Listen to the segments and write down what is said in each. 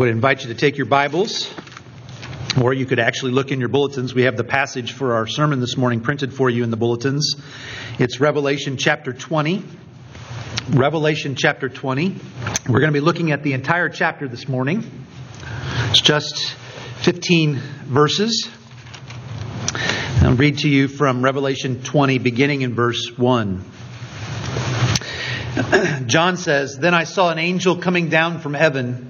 would invite you to take your Bibles, or you could actually look in your bulletins. We have the passage for our sermon this morning printed for you in the bulletins. It's Revelation chapter 20. Revelation chapter 20. We're going to be looking at the entire chapter this morning. It's just 15 verses. I'll read to you from Revelation 20, beginning in verse 1. John says, Then I saw an angel coming down from heaven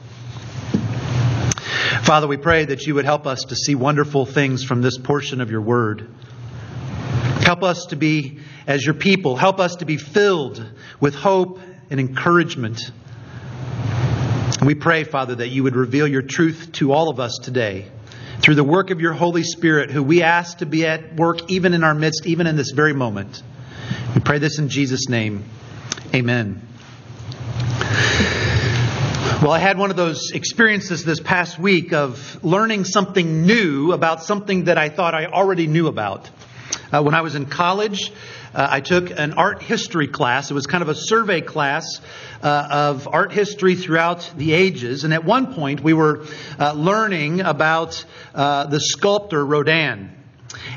Father, we pray that you would help us to see wonderful things from this portion of your word. Help us to be, as your people, help us to be filled with hope and encouragement. We pray, Father, that you would reveal your truth to all of us today through the work of your Holy Spirit, who we ask to be at work even in our midst, even in this very moment. We pray this in Jesus' name. Amen. Well, I had one of those experiences this past week of learning something new about something that I thought I already knew about. Uh, when I was in college, uh, I took an art history class. It was kind of a survey class uh, of art history throughout the ages. And at one point, we were uh, learning about uh, the sculptor Rodin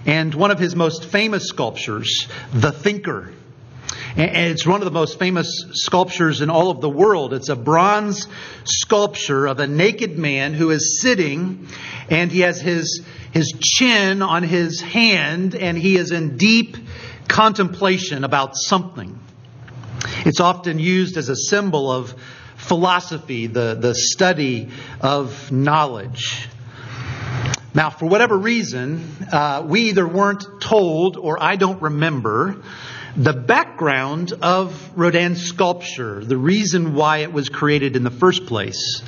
and one of his most famous sculptures, The Thinker. And it's one of the most famous sculptures in all of the world. It's a bronze sculpture of a naked man who is sitting and he has his, his chin on his hand and he is in deep contemplation about something. It's often used as a symbol of philosophy, the, the study of knowledge. Now, for whatever reason, uh, we either weren't told or I don't remember the background of Rodin's sculpture, the reason why it was created in the first place.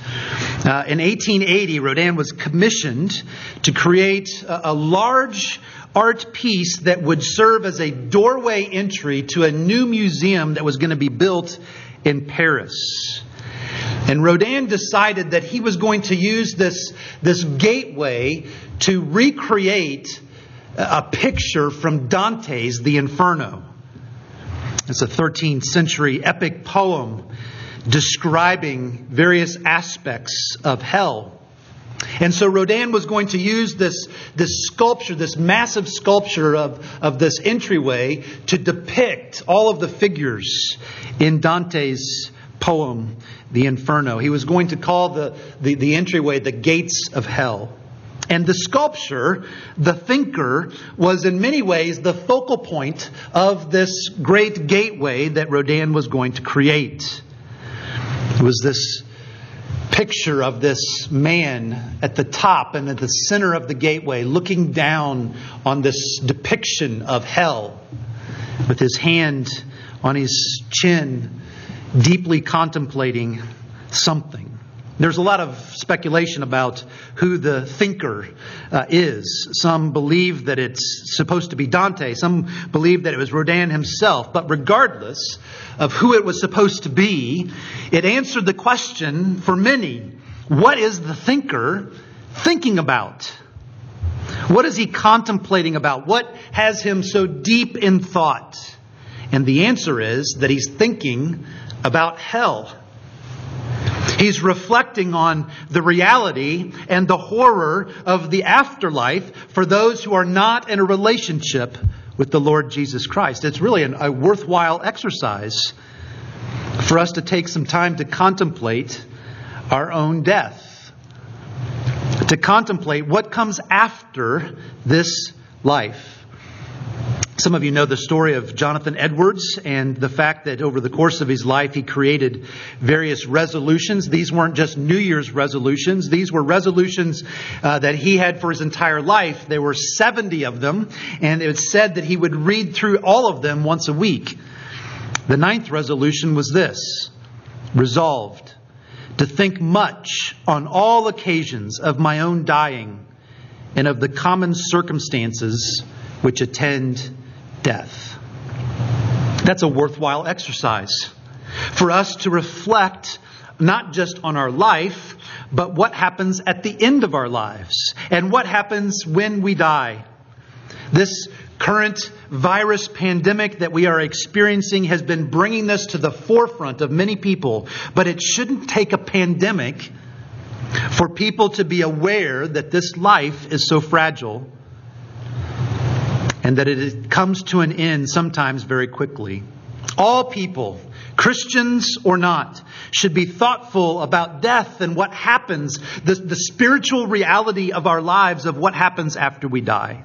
Uh, in 1880, Rodin was commissioned to create a, a large art piece that would serve as a doorway entry to a new museum that was going to be built in Paris. And Rodin decided that he was going to use this, this gateway to recreate a picture from Dante's The Inferno. It's a 13th century epic poem describing various aspects of hell. And so Rodin was going to use this, this sculpture, this massive sculpture of, of this entryway to depict all of the figures in Dante's poem, The Inferno. He was going to call the, the, the entryway the gates of hell. And the sculpture, the thinker, was in many ways the focal point of this great gateway that Rodin was going to create. It was this picture of this man at the top and at the center of the gateway looking down on this depiction of hell with his hand on his chin, deeply contemplating something. There's a lot of speculation about who the thinker uh, is. Some believe that it's supposed to be Dante. Some believe that it was Rodin himself. But regardless of who it was supposed to be, it answered the question for many what is the thinker thinking about? What is he contemplating about? What has him so deep in thought? And the answer is that he's thinking about hell. He's reflecting on the reality and the horror of the afterlife for those who are not in a relationship with the Lord Jesus Christ. It's really an, a worthwhile exercise for us to take some time to contemplate our own death, to contemplate what comes after this life. Some of you know the story of Jonathan Edwards and the fact that over the course of his life he created various resolutions. These weren't just New Year's resolutions, these were resolutions uh, that he had for his entire life. There were 70 of them, and it was said that he would read through all of them once a week. The ninth resolution was this resolved to think much on all occasions of my own dying and of the common circumstances which attend death. That's a worthwhile exercise for us to reflect not just on our life, but what happens at the end of our lives and what happens when we die. This current virus pandemic that we are experiencing has been bringing this to the forefront of many people, but it shouldn't take a pandemic for people to be aware that this life is so fragile and that it comes to an end sometimes very quickly. All people, Christians or not, should be thoughtful about death and what happens, the, the spiritual reality of our lives, of what happens after we die.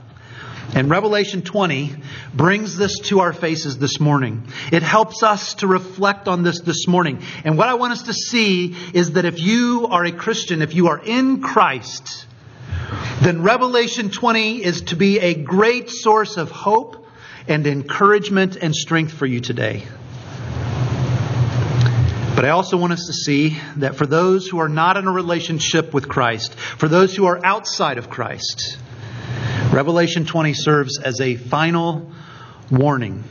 And Revelation 20 brings this to our faces this morning. It helps us to reflect on this this morning. And what I want us to see is that if you are a Christian, if you are in Christ, then Revelation 20 is to be a great source of hope and encouragement and strength for you today. But I also want us to see that for those who are not in a relationship with Christ, for those who are outside of Christ, Revelation 20 serves as a final warning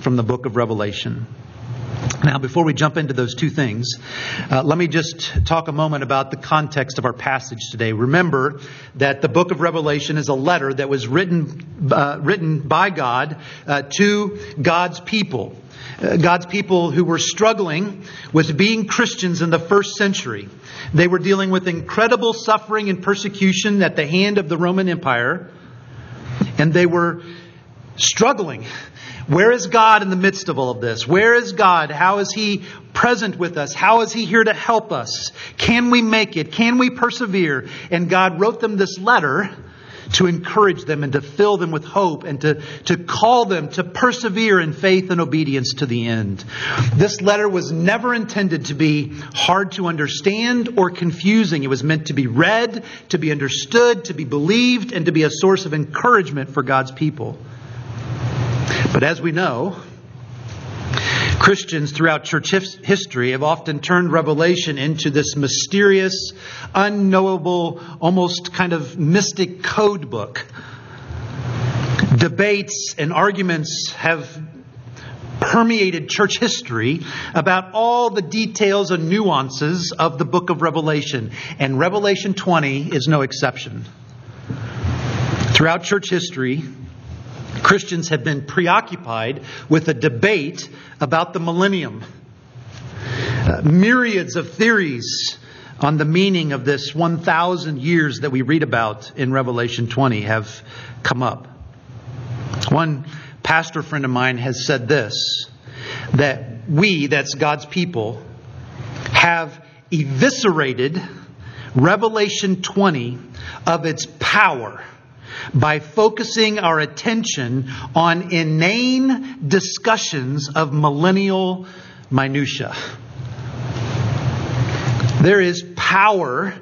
from the book of Revelation. Now, before we jump into those two things, uh, let me just talk a moment about the context of our passage today. Remember that the book of Revelation is a letter that was written, uh, written by God uh, to God's people. Uh, God's people who were struggling with being Christians in the first century. They were dealing with incredible suffering and persecution at the hand of the Roman Empire, and they were struggling where is God in the midst of all of this? Where is God? How is He present with us? How is He here to help us? Can we make it? Can we persevere? And God wrote them this letter to encourage them and to fill them with hope and to, to call them to persevere in faith and obedience to the end. This letter was never intended to be hard to understand or confusing. It was meant to be read, to be understood, to be believed, and to be a source of encouragement for God's people. But as we know, Christians throughout church history have often turned Revelation into this mysterious, unknowable, almost kind of mystic code book. Debates and arguments have permeated church history about all the details and nuances of the book of Revelation, and Revelation 20 is no exception. Throughout church history, Christians have been preoccupied with a debate about the millennium. Uh, myriads of theories on the meaning of this 1,000 years that we read about in Revelation 20 have come up. One pastor friend of mine has said this that we, that's God's people, have eviscerated Revelation 20 of its power by focusing our attention on inane discussions of millennial minutia. There is power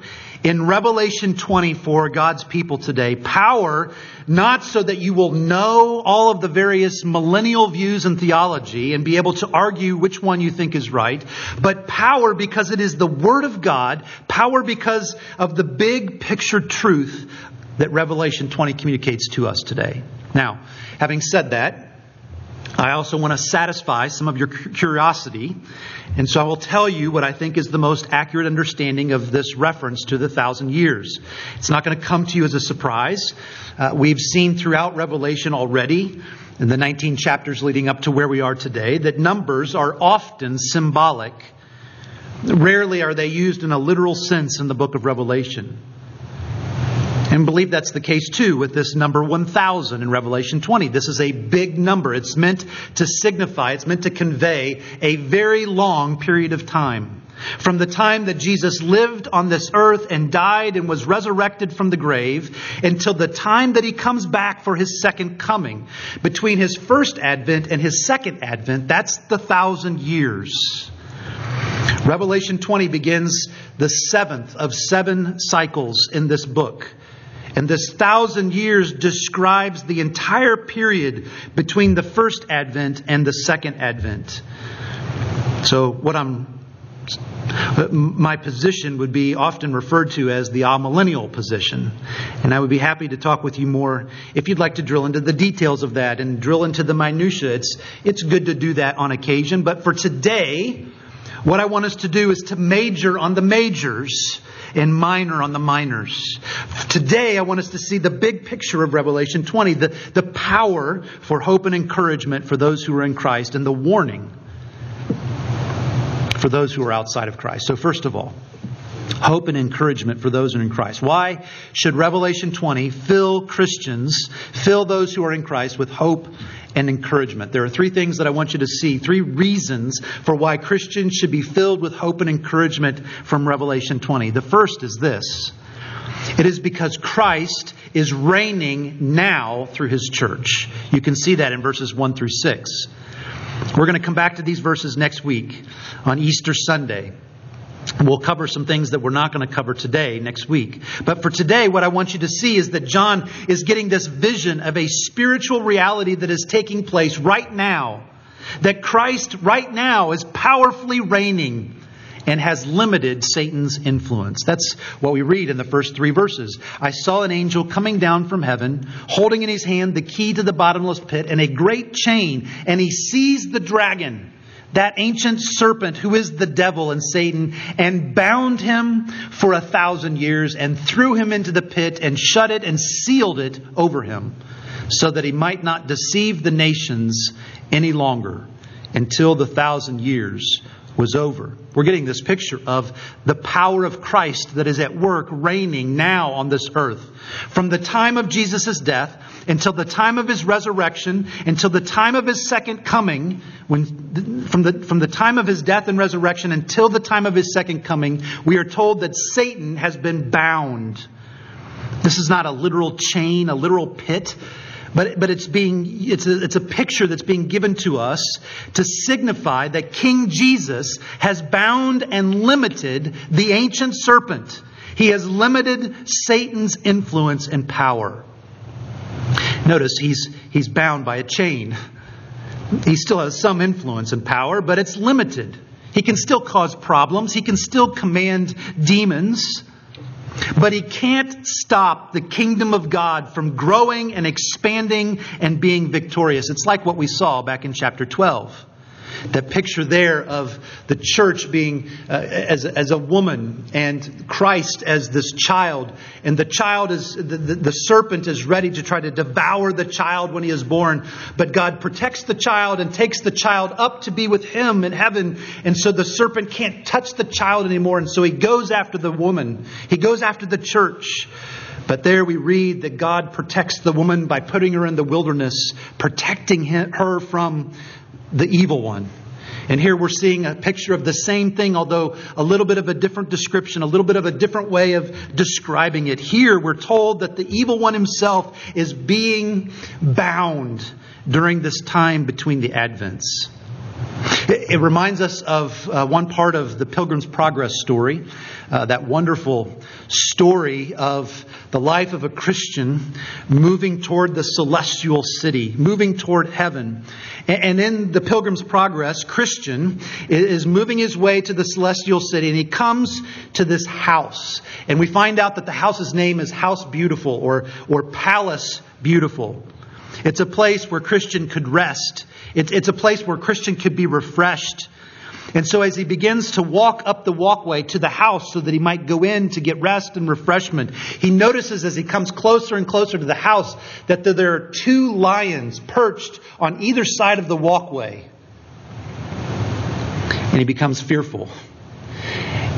in Revelation 24, God's people today. Power not so that you will know all of the various millennial views and theology and be able to argue which one you think is right, but power because it is the Word of God, power because of the big picture truth that Revelation 20 communicates to us today. Now, having said that, I also want to satisfy some of your curiosity. And so I will tell you what I think is the most accurate understanding of this reference to the thousand years. It's not going to come to you as a surprise. Uh, we've seen throughout Revelation already, in the 19 chapters leading up to where we are today, that numbers are often symbolic. Rarely are they used in a literal sense in the book of Revelation. And believe that's the case too with this number 1000 in Revelation 20. This is a big number. It's meant to signify, it's meant to convey a very long period of time. From the time that Jesus lived on this earth and died and was resurrected from the grave until the time that he comes back for his second coming. Between his first advent and his second advent, that's the thousand years. Revelation 20 begins the seventh of seven cycles in this book. And this thousand years describes the entire period between the first advent and the second advent. So, what I'm my position would be often referred to as the amillennial position. And I would be happy to talk with you more if you'd like to drill into the details of that and drill into the minutiae. It's, it's good to do that on occasion. But for today, what I want us to do is to major on the majors and minor on the minors. Today, I want us to see the big picture of Revelation 20, the, the power for hope and encouragement for those who are in Christ, and the warning for those who are outside of Christ. So, first of all, hope and encouragement for those who are in Christ. Why should Revelation 20 fill Christians, fill those who are in Christ with hope and encouragement? There are three things that I want you to see, three reasons for why Christians should be filled with hope and encouragement from Revelation 20. The first is this it is because Christ is reigning now through his church. You can see that in verses 1 through 6. We're going to come back to these verses next week on Easter Sunday. We'll cover some things that we're not going to cover today, next week. But for today, what I want you to see is that John is getting this vision of a spiritual reality that is taking place right now. That Christ right now is powerfully reigning and has limited Satan's influence. That's what we read in the first three verses. I saw an angel coming down from heaven, holding in his hand the key to the bottomless pit and a great chain, and he seized the dragon that ancient serpent who is the devil and Satan, and bound him for a thousand years, and threw him into the pit, and shut it and sealed it over him, so that he might not deceive the nations any longer until the thousand years was over. We're getting this picture of the power of Christ that is at work, reigning now on this earth. From the time of Jesus' death until the time of his resurrection, until the time of his second coming, when, from, the, from the time of his death and resurrection until the time of his second coming, we are told that Satan has been bound. This is not a literal chain, a literal pit. But, but it's being, it's a, it's a picture that's being given to us to signify that King Jesus has bound and limited the ancient serpent. He has limited Satan's influence and power. Notice he's, he's bound by a chain. He still has some influence and power, but it's limited. He can still cause problems, he can still command demons, but he can't stop the kingdom of God from growing and expanding and being victorious. It's like what we saw back in chapter 12 that picture there of the church being uh, as, as a woman and Christ as this child. And the child is, the, the, the serpent is ready to try to devour the child when he is born. But God protects the child and takes the child up to be with him in heaven. And so the serpent can't touch the child anymore. And so he goes after the woman, he goes after the church. But there we read that God protects the woman by putting her in the wilderness, protecting her from the evil one. And here we're seeing a picture of the same thing, although a little bit of a different description, a little bit of a different way of describing it. Here we're told that the evil one himself is being bound during this time between the Advents. It reminds us of uh, one part of the Pilgrim's Progress story, uh, that wonderful story of the life of a Christian moving toward the celestial city, moving toward heaven. And in the Pilgrim's Progress, Christian is moving his way to the celestial city, and he comes to this house. And we find out that the house's name is House Beautiful or, or Palace Beautiful. It's a place where Christian could rest. It's, it's a place where Christian could be refreshed. And so, as he begins to walk up the walkway to the house so that he might go in to get rest and refreshment, he notices as he comes closer and closer to the house that there are two lions perched on either side of the walkway. And he becomes fearful.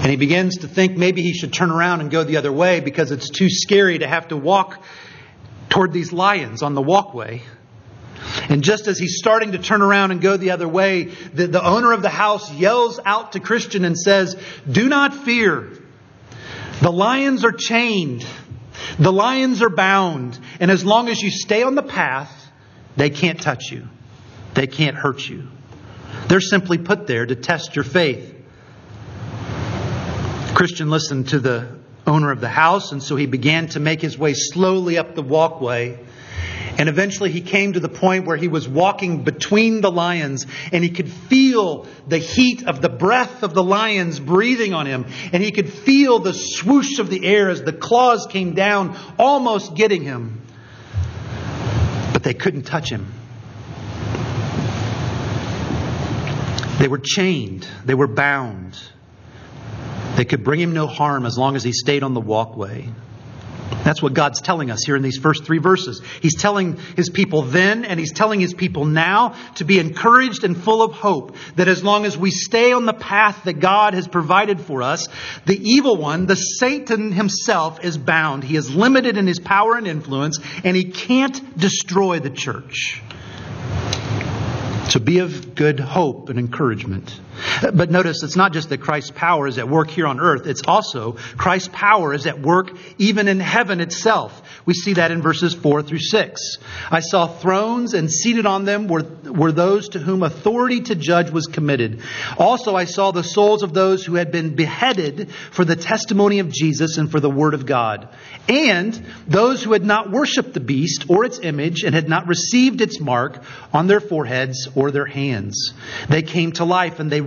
And he begins to think maybe he should turn around and go the other way because it's too scary to have to walk toward these lions on the walkway. And just as he's starting to turn around and go the other way, the, the owner of the house yells out to Christian and says, Do not fear. The lions are chained. The lions are bound. And as long as you stay on the path, they can't touch you. They can't hurt you. They're simply put there to test your faith. Christian listened to the owner of the house, and so he began to make his way slowly up the walkway and eventually he came to the point where he was walking between the lions and he could feel the heat of the breath of the lions breathing on him. And he could feel the swoosh of the air as the claws came down, almost getting him. But they couldn't touch him. They were chained, they were bound. They could bring him no harm as long as he stayed on the walkway. That's what God's telling us here in these first three verses. He's telling his people then and he's telling his people now to be encouraged and full of hope that as long as we stay on the path that God has provided for us, the evil one, the Satan himself, is bound. He is limited in his power and influence and he can't destroy the church. So be of good hope and encouragement. But notice it's not just that Christ's power is at work here on earth, it's also Christ's power is at work even in heaven itself. We see that in verses 4 through 6. I saw thrones, and seated on them were, were those to whom authority to judge was committed. Also, I saw the souls of those who had been beheaded for the testimony of Jesus and for the word of God, and those who had not worshipped the beast or its image and had not received its mark on their foreheads or their hands. They came to life and they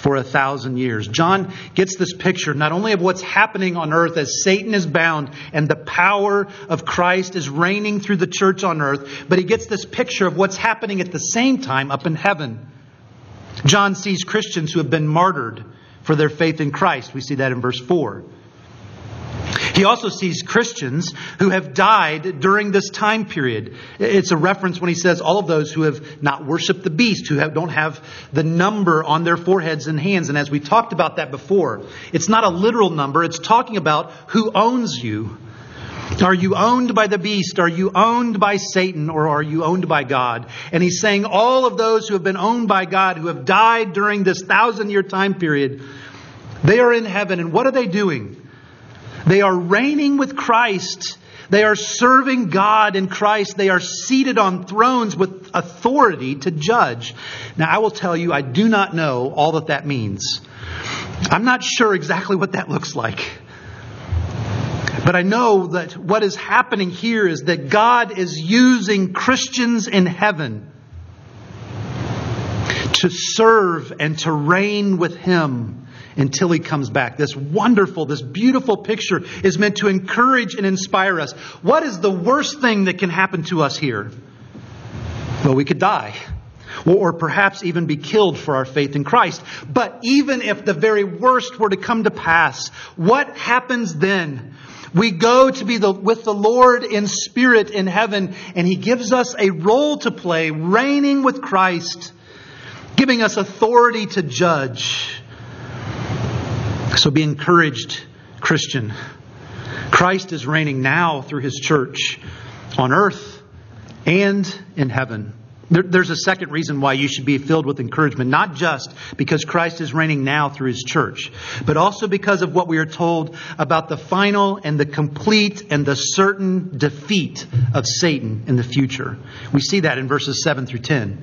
for a thousand years. John gets this picture not only of what's happening on earth as Satan is bound and the power of Christ is reigning through the church on earth, but he gets this picture of what's happening at the same time up in heaven. John sees Christians who have been martyred for their faith in Christ. We see that in verse 4. He also sees Christians who have died during this time period. It's a reference when he says all of those who have not worshiped the beast, who have, don't have the number on their foreheads and hands. And as we talked about that before, it's not a literal number, it's talking about who owns you. Are you owned by the beast? Are you owned by Satan? Or are you owned by God? And he's saying all of those who have been owned by God, who have died during this thousand year time period, they are in heaven. And what are they doing? They are reigning with Christ. They are serving God in Christ. They are seated on thrones with authority to judge. Now, I will tell you, I do not know all that that means. I'm not sure exactly what that looks like. But I know that what is happening here is that God is using Christians in heaven to serve and to reign with Him until He comes back. This wonderful, this beautiful picture is meant to encourage and inspire us. What is the worst thing that can happen to us here? Well, we could die. Or perhaps even be killed for our faith in Christ. But even if the very worst were to come to pass, what happens then? We go to be the, with the Lord in spirit in heaven, and He gives us a role to play, reigning with Christ giving us authority to judge. So be encouraged, Christian. Christ is reigning now through his church on earth and in heaven. There, there's a second reason why you should be filled with encouragement, not just because Christ is reigning now through his church, but also because of what we are told about the final and the complete and the certain defeat of Satan in the future. We see that in verses 7 through 10.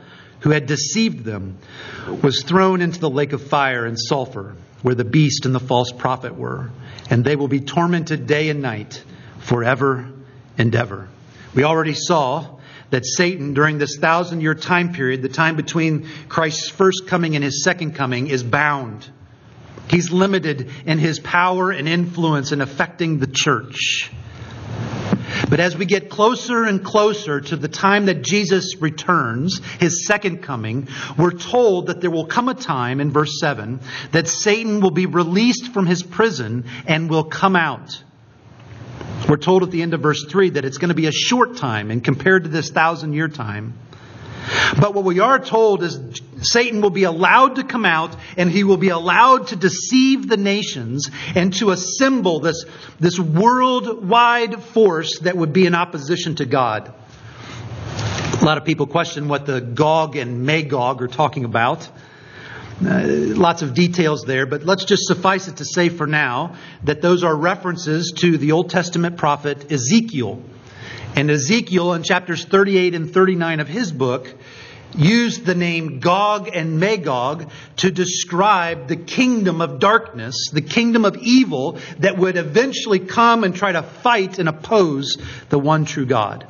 who had deceived them, was thrown into the lake of fire and sulfur, where the beast and the false prophet were, and they will be tormented day and night forever and ever. We already saw that Satan, during this thousand year time period, the time between Christ's first coming and his second coming, is bound. He's limited in his power and influence in affecting the church. But as we get closer and closer to the time that Jesus returns, his second coming, we're told that there will come a time in verse 7 that Satan will be released from his prison and will come out. We're told at the end of verse 3 that it's going to be a short time and compared to this thousand year time. But what we are told is Satan will be allowed to come out and he will be allowed to deceive the nations and to assemble this, this worldwide force that would be in opposition to God. A lot of people question what the Gog and Magog are talking about. Uh, lots of details there, but let's just suffice it to say for now that those are references to the Old Testament prophet Ezekiel. And Ezekiel, in chapters 38 and 39 of his book, used the name Gog and Magog to describe the kingdom of darkness, the kingdom of evil that would eventually come and try to fight and oppose the one true God.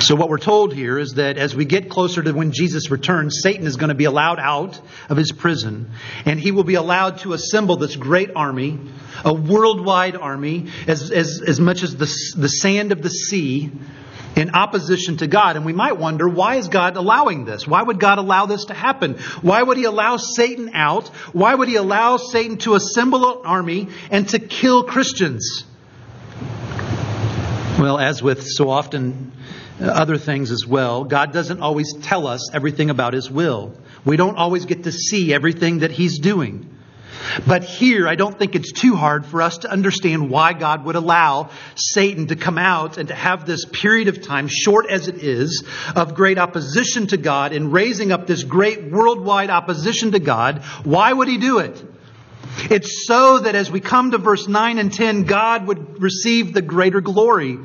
So, what we're told here is that as we get closer to when Jesus returns, Satan is going to be allowed out of his prison, and he will be allowed to assemble this great army, a worldwide army, as, as, as much as the, the sand of the sea, in opposition to God. And we might wonder, why is God allowing this? Why would God allow this to happen? Why would He allow Satan out? Why would He allow Satan to assemble an army and to kill Christians? Well, as with so often uh, other things as well, God doesn't always tell us everything about His will. We don't always get to see everything that He's doing. But here, I don't think it's too hard for us to understand why God would allow Satan to come out and to have this period of time, short as it is, of great opposition to God and raising up this great worldwide opposition to God. Why would he do it? It's so that as we come to verse 9 and 10, God would receive the greater glory.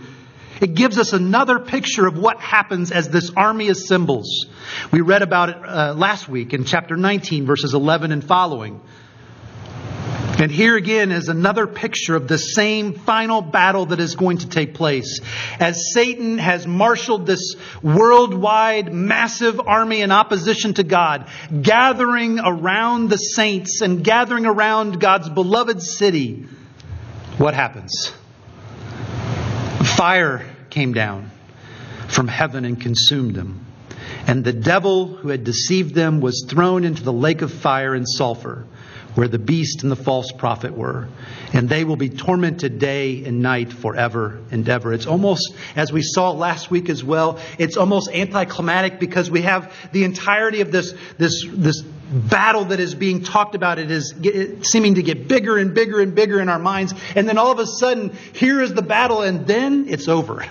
It gives us another picture of what happens as this army assembles. We read about it uh, last week in chapter 19, verses 11 and following. And here again is another picture of the same final battle that is going to take place. As Satan has marshaled this worldwide massive army in opposition to God, gathering around the saints and gathering around God's beloved city, what happens? Fire came down from heaven and consumed them. And the devil who had deceived them was thrown into the lake of fire and sulfur where the beast and the false prophet were. And they will be tormented day and night forever and ever. It's almost, as we saw last week as well, it's almost anticlimactic because we have the entirety of this, this, this battle that is being talked about. It is seeming to get bigger and bigger and bigger in our minds. And then all of a sudden, here is the battle, and then it's over.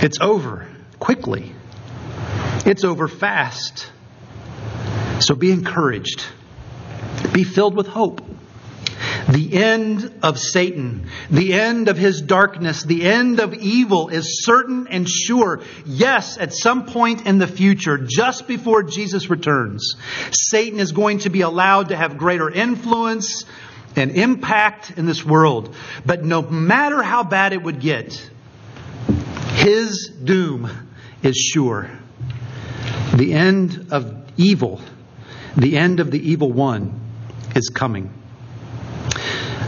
It's over quickly. It's over fast. So be encouraged. Be filled with hope. The end of Satan, the end of his darkness, the end of evil is certain and sure. Yes, at some point in the future, just before Jesus returns, Satan is going to be allowed to have greater influence and impact in this world. But no matter how bad it would get, his doom is sure. The end of evil, the end of the evil one is coming.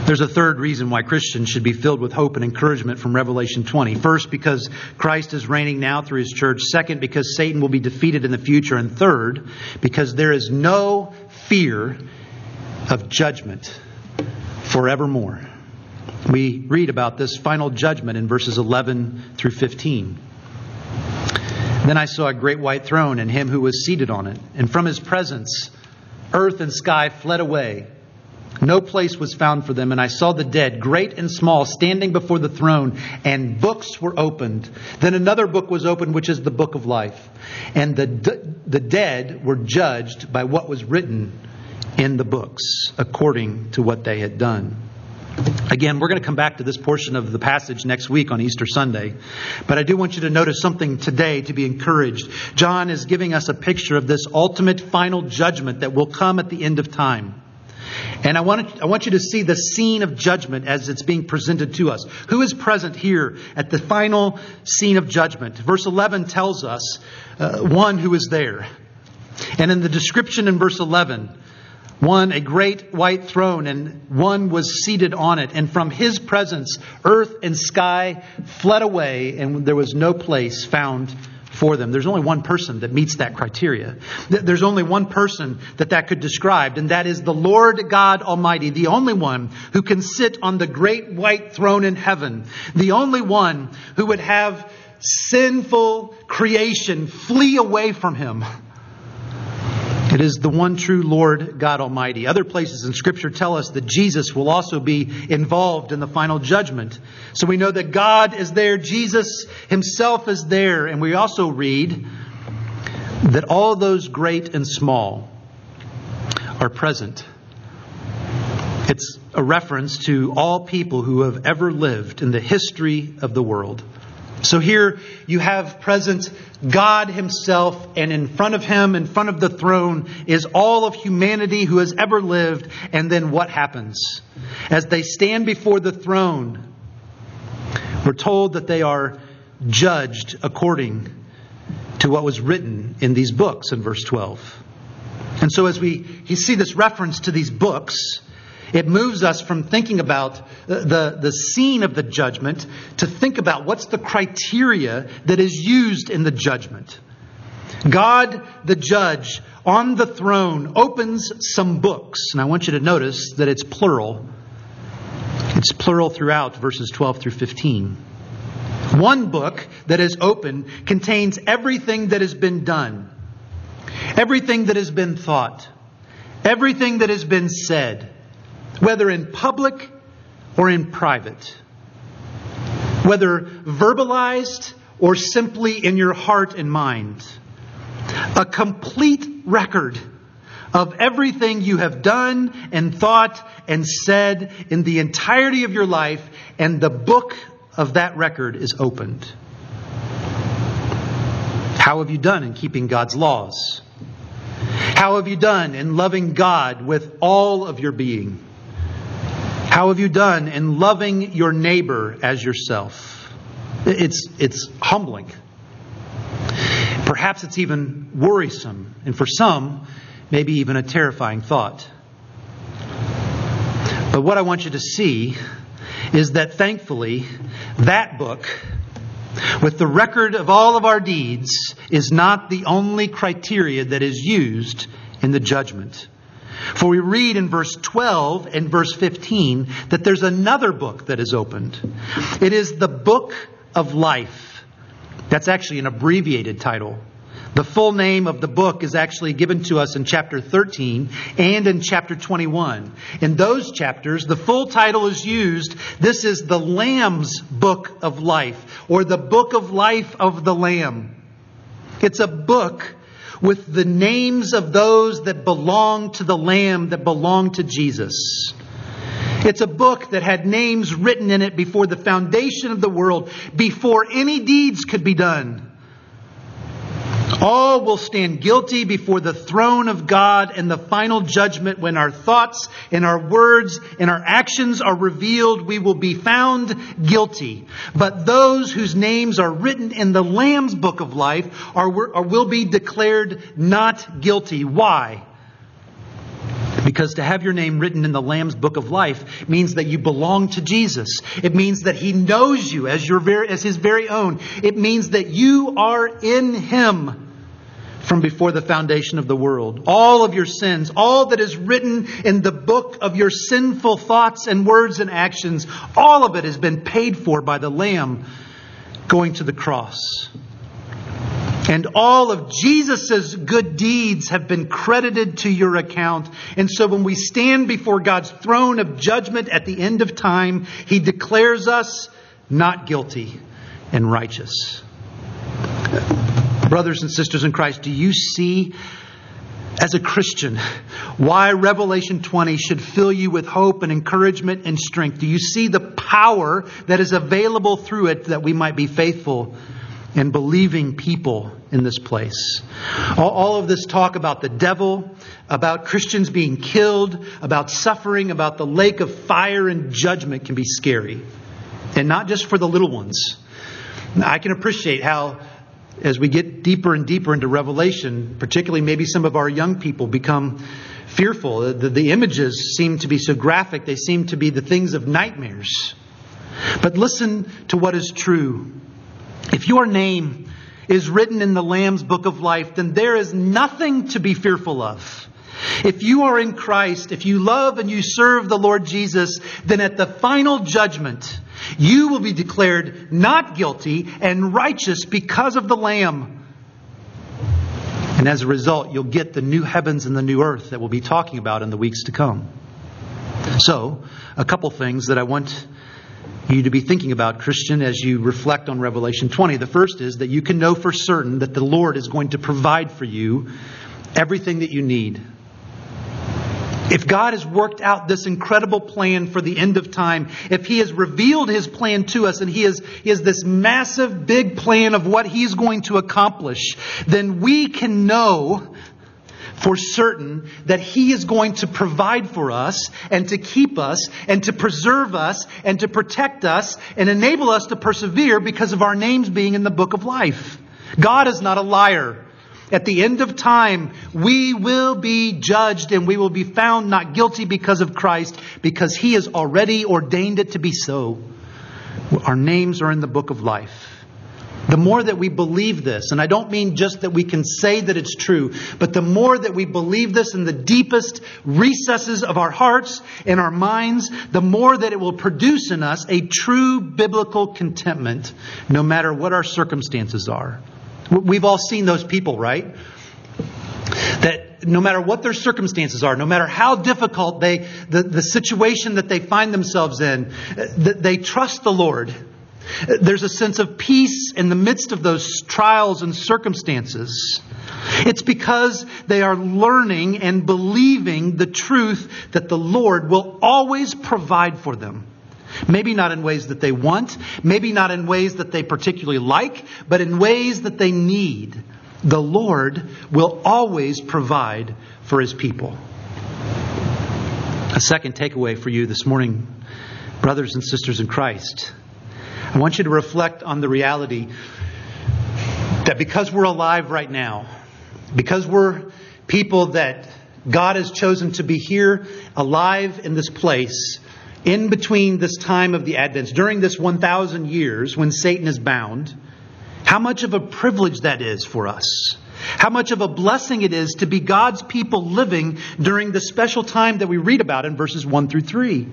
There's a third reason why Christians should be filled with hope and encouragement from Revelation 20. First, because Christ is reigning now through his church. Second, because Satan will be defeated in the future. And third, because there is no fear of judgment forevermore. We read about this final judgment in verses 11 through 15. Then I saw a great white throne and him who was seated on it, and from his presence earth and sky fled away. No place was found for them, and I saw the dead, great and small, standing before the throne, and books were opened. Then another book was opened, which is the book of life. And the, the dead were judged by what was written in the books, according to what they had done. Again, we're going to come back to this portion of the passage next week on Easter Sunday. But I do want you to notice something today to be encouraged. John is giving us a picture of this ultimate final judgment that will come at the end of time. And I want, I want you to see the scene of judgment as it's being presented to us. Who is present here at the final scene of judgment? Verse 11 tells us uh, one who is there. And in the description in verse 11, one, a great white throne, and one was seated on it. And from his presence, earth and sky fled away, and there was no place found for them. There's only one person that meets that criteria. There's only one person that that could describe, and that is the Lord God Almighty, the only one who can sit on the great white throne in heaven, the only one who would have sinful creation flee away from him it is the one true Lord God Almighty. Other places in Scripture tell us that Jesus will also be involved in the final judgment. So we know that God is there, Jesus himself is there, and we also read that all those great and small are present. It's a reference to all people who have ever lived in the history of the world. So here you have present God Himself, and in front of Him, in front of the throne, is all of humanity who has ever lived. And then what happens? As they stand before the throne, we're told that they are judged according to what was written in these books in verse 12. And so as we see this reference to these books, it moves us from thinking about the, the scene of the judgment to think about what's the criteria that is used in the judgment. God, the judge, on the throne, opens some books. And I want you to notice that it's plural. It's plural throughout verses 12 through 15. One book that is open contains everything that has been done, everything that has been thought, everything that has been said whether in public or in private, whether verbalized or simply in your heart and mind. A complete record of everything you have done and thought and said in the entirety of your life, and the book of that record is opened. How have you done in keeping God's laws? How have you done in loving God with all of your being? How have you done in loving your neighbor as yourself? It's, it's humbling. Perhaps it's even worrisome, and for some, maybe even a terrifying thought. But what I want you to see is that thankfully, that book, with the record of all of our deeds, is not the only criteria that is used in the judgment. For we read in verse 12 and verse 15 that there's another book that is opened. It is the book of life. That's actually an abbreviated title. The full name of the book is actually given to us in chapter 13 and in chapter 21. In those chapters, the full title is used. This is the Lamb's Book of Life, or the Book of Life of the Lamb. It's a book with the names of those that belong to the Lamb, that belong to Jesus. It's a book that had names written in it before the foundation of the world, before any deeds could be done. All will stand guilty before the throne of God in the final judgment when our thoughts and our words and our actions are revealed. We will be found guilty. But those whose names are written in the Lamb's book of life are, are will be declared not guilty. Why? Because to have your name written in the Lamb's book of life means that you belong to Jesus. It means that He knows you as your very, as His very own. It means that you are in Him from before the foundation of the world. All of your sins, all that is written in the book of your sinful thoughts and words and actions, all of it has been paid for by the Lamb going to the cross. And all of Jesus' good deeds have been credited to your account. And so when we stand before God's throne of judgment at the end of time, He declares us not guilty and righteous. Brothers and sisters in Christ, do you see as a Christian why Revelation 20 should fill you with hope and encouragement and strength? Do you see the power that is available through it that we might be faithful and believing people in this place? All, of this talk about the devil, about Christians being killed, about suffering, about the lake of fire and judgment can be scary. And not just for the little ones. I can appreciate how as we get deeper and deeper into Revelation, particularly maybe some of our young people become fearful. The, the, images seem to be so graphic, they seem to be the things of nightmares. But listen to what is true. If your name is written in the Lamb's book of life, then there is nothing to be fearful of. If you are in Christ, if you love and you serve the Lord Jesus, then at the final judgment, you will be declared not guilty and righteous because of the Lamb. And as a result, you'll get the new heavens and the new earth that we'll be talking about in the weeks to come. So, a couple things that I want you to be thinking about, Christian, as you reflect on Revelation 20. The first is that you can know for certain that the Lord is going to provide for you everything that you need if God has worked out this incredible plan for the end of time, if He has revealed His plan to us and He has, he has this massive, big plan of what He's going to accomplish, then we can know for certain that He is going to provide for us and to keep us and to preserve us and to protect us and enable us to persevere because of our names being in the book of life. God is not a liar. At the end of time, we will be judged and we will be found not guilty because of Christ, because He has already ordained it to be so. Our names are in the book of life. The more that we believe this, and I don't mean just that we can say that it's true, but the more that we believe this in the deepest recesses of our hearts and our minds, the more that it will produce in us a true biblical contentment, no matter what our circumstances are. We've all seen those people, right? That no matter what their circumstances are, no matter how difficult they, the, the situation that they find themselves in, that they trust the Lord. There's a sense of peace in the midst of those trials and circumstances. It's because they are learning and believing the truth that the Lord will always provide for them. Maybe not in ways that they want, maybe not in ways that they particularly like, but in ways that they need. The Lord will always provide for his people. A second takeaway for you this morning, brothers and sisters in Christ. I want you to reflect on the reality that because we're alive right now, because we're people that God has chosen to be here, alive in this place, in between this time of the Advent, during this 1,000 years when Satan is bound, how much of a privilege that is for us. How much of a blessing it is to be God's people living during the special time that we read about in verses 1 through 3.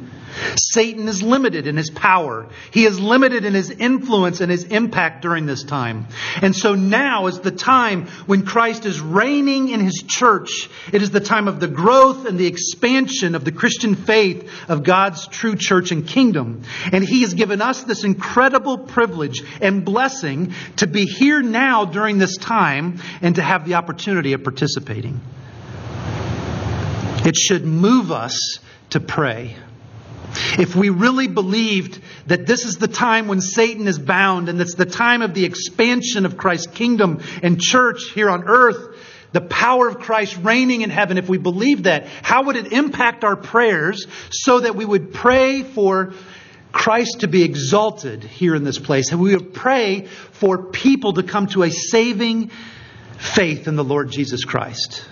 Satan is limited in his power. He is limited in his influence and his impact during this time. And so now is the time when Christ is reigning in his church. It is the time of the growth and the expansion of the Christian faith of God's true church and kingdom. And he has given us this incredible privilege and blessing to be here now during this time and to have the opportunity of participating. It should move us to pray. If we really believed that this is the time when Satan is bound and it's the time of the expansion of Christ's kingdom and church here on earth, the power of Christ reigning in heaven, if we believed that, how would it impact our prayers so that we would pray for Christ to be exalted here in this place? And we would pray for people to come to a saving faith in the Lord Jesus Christ.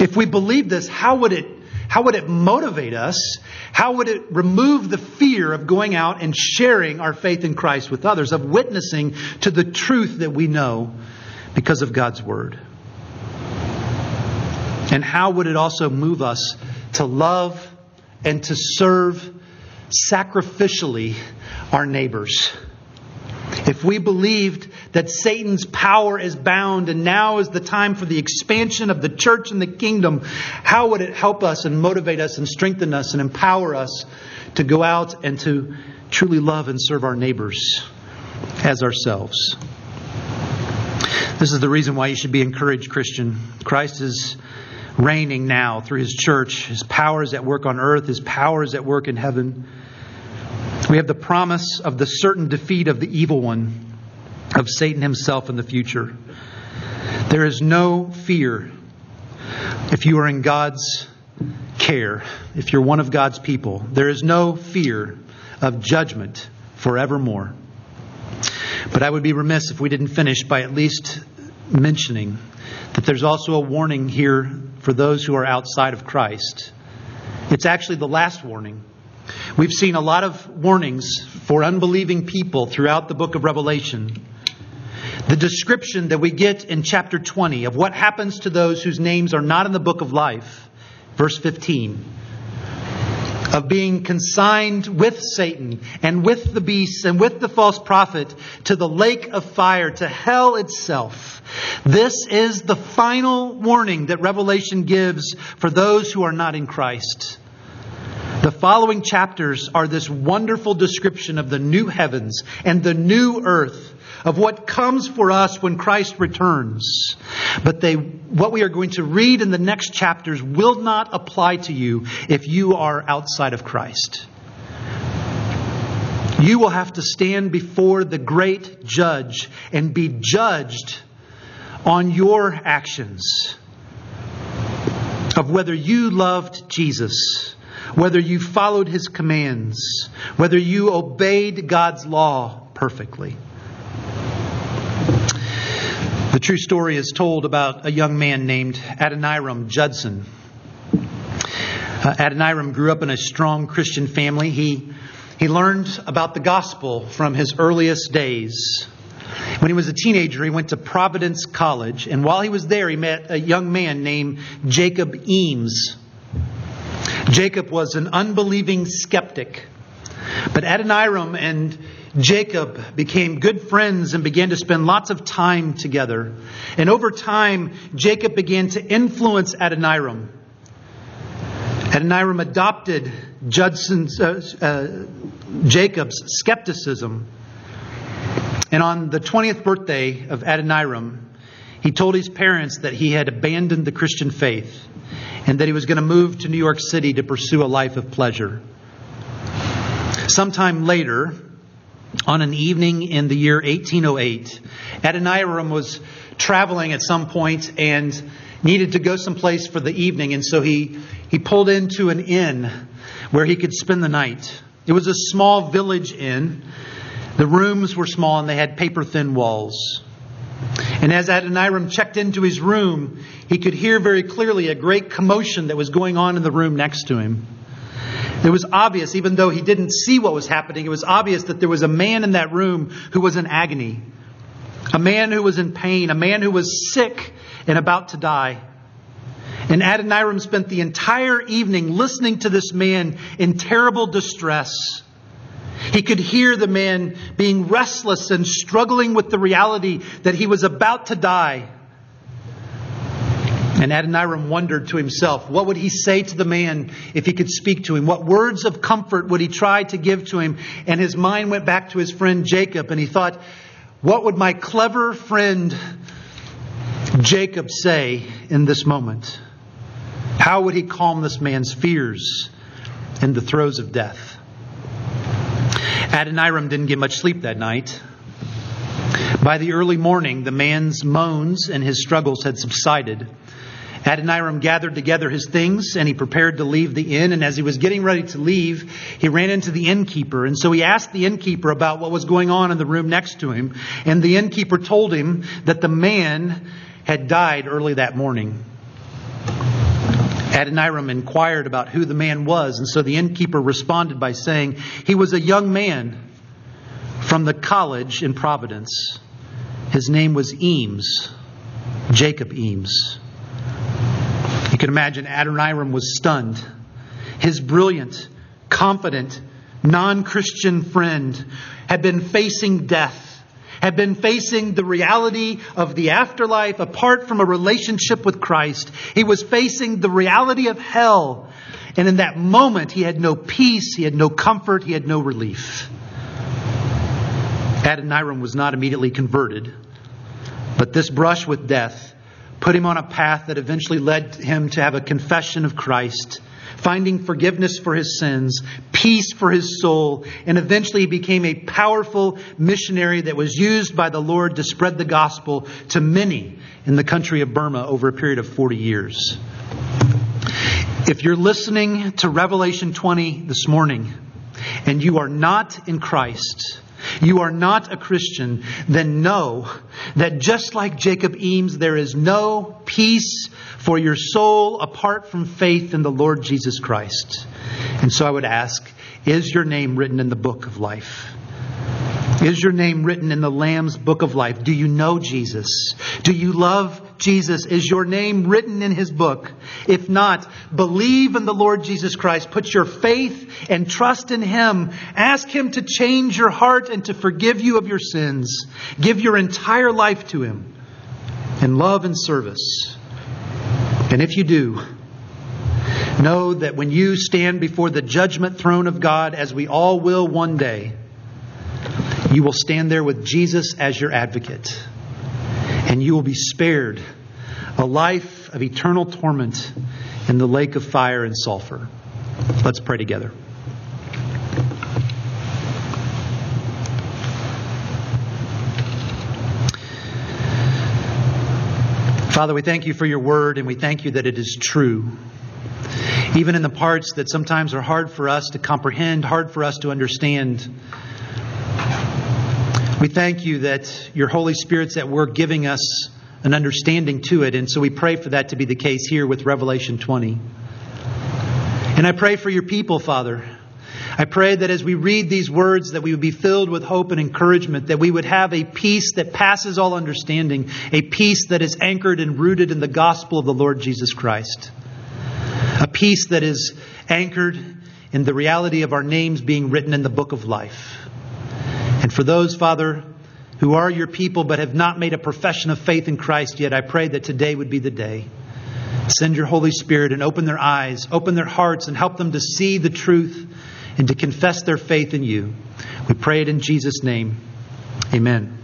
If we believe this, how would it how would it motivate us? How would it remove the fear of going out and sharing our faith in Christ with others, of witnessing to the truth that we know because of God's Word? And how would it also move us to love and to serve sacrificially our neighbors? If we believed that Satan's power is bound and now is the time for the expansion of the church and the kingdom, how would it help us and motivate us and strengthen us and empower us to go out and to truly love and serve our neighbors as ourselves? This is the reason why you should be encouraged, Christian. Christ is reigning now through his church. His power is at work on earth, his power is at work in heaven. We have the promise of the certain defeat of the evil one, of Satan himself in the future. There is no fear if you are in God's care, if you're one of God's people. There is no fear of judgment forevermore. But I would be remiss if we didn't finish by at least mentioning that there's also a warning here for those who are outside of Christ. It's actually the last warning. We've seen a lot of warnings for unbelieving people throughout the book of Revelation. The description that we get in chapter 20 of what happens to those whose names are not in the book of life, verse 15, of being consigned with Satan and with the beasts and with the false prophet to the lake of fire, to hell itself. This is the final warning that Revelation gives for those who are not in Christ. The following chapters are this wonderful description of the new heavens and the new earth, of what comes for us when Christ returns. But they, what we are going to read in the next chapters will not apply to you if you are outside of Christ. You will have to stand before the great judge and be judged on your actions of whether you loved Jesus whether you followed his commands, whether you obeyed God's law perfectly. The true story is told about a young man named Adoniram Judson. Uh, Adoniram grew up in a strong Christian family. He, he learned about the gospel from his earliest days. When he was a teenager, he went to Providence College, and while he was there, he met a young man named Jacob Eames. Jacob was an unbelieving skeptic. But Adoniram and Jacob became good friends and began to spend lots of time together. And over time, Jacob began to influence Adoniram. Adoniram adopted Judson's, uh, uh, Jacob's skepticism. And on the 20th birthday of Adoniram, he told his parents that he had abandoned the Christian faith and that he was going to move to New York City to pursue a life of pleasure. Sometime later, on an evening in the year 1808, Adoniram was traveling at some point and needed to go someplace for the evening, and so he, he pulled into an inn where he could spend the night. It was a small village inn. The rooms were small and they had paper thin walls. And as Adoniram checked into his room, he could hear very clearly a great commotion that was going on in the room next to him. It was obvious, even though he didn't see what was happening, it was obvious that there was a man in that room who was in agony. a man who was in pain, a man who was sick and about to die. And Adoniram spent the entire evening listening to this man in terrible distress. He could hear the man being restless and struggling with the reality that he was about to die. And Adoniram wondered to himself, what would he say to the man if he could speak to him? What words of comfort would he try to give to him? And his mind went back to his friend Jacob, and he thought, what would my clever friend Jacob say in this moment? How would he calm this man's fears in the throes of death? Adoniram didn't get much sleep that night. By the early morning, the man's moans and his struggles had subsided. Adoniram gathered together his things and he prepared to leave the inn. And as he was getting ready to leave, he ran into the innkeeper. And so he asked the innkeeper about what was going on in the room next to him. And the innkeeper told him that the man had died early that morning. Adoniram inquired about who the man was. And so the innkeeper responded by saying, He was a young man from the college in Providence. His name was Eames, Jacob Eames. You can imagine Adoniram was stunned. His brilliant, confident, non Christian friend had been facing death, had been facing the reality of the afterlife apart from a relationship with Christ. He was facing the reality of hell. And in that moment, he had no peace, he had no comfort, he had no relief. Adoniram was not immediately converted, but this brush with death put him on a path that eventually led him to have a confession of Christ, finding forgiveness for his sins, peace for his soul, and eventually he became a powerful missionary that was used by the Lord to spread the gospel to many in the country of Burma over a period of 40 years. If you're listening to Revelation 20 this morning and you are not in Christ, you are not a Christian, then know that just like Jacob Eames, there is no peace for your soul apart from faith in the Lord Jesus Christ. And so I would ask, is your name written in the book of life? Is your name written in the Lamb's book of life? Do you know Jesus? Do you love Jesus? Is your name written in his book? If not, believe in the Lord Jesus Christ. Put your faith and trust in him. Ask him to change your heart and to forgive you of your sins. Give your entire life to him in love and service. And if you do, know that when you stand before the judgment throne of God, as we all will one day, you will stand there with Jesus as your advocate, and you will be spared a life of eternal torment in the lake of fire and sulfur. Let's pray together. Father, we thank you for your word and we thank you that it is true. Even in the parts that sometimes are hard for us to comprehend, hard for us to understand. We thank you that your Holy Spirit's at work giving us an understanding to it. And so we pray for that to be the case here with Revelation 20. And I pray for your people, Father. I pray that as we read these words that we would be filled with hope and encouragement, that we would have a peace that passes all understanding, a peace that is anchored and rooted in the gospel of the Lord Jesus Christ. A peace that is anchored in the reality of our names being written in the book of life. And for those, Father, who are your people but have not made a profession of faith in Christ yet, I pray that today would be the day. Send your Holy Spirit and open their eyes, open their hearts, and help them to see the truth and to confess their faith in you. We pray it in Jesus' name. Amen.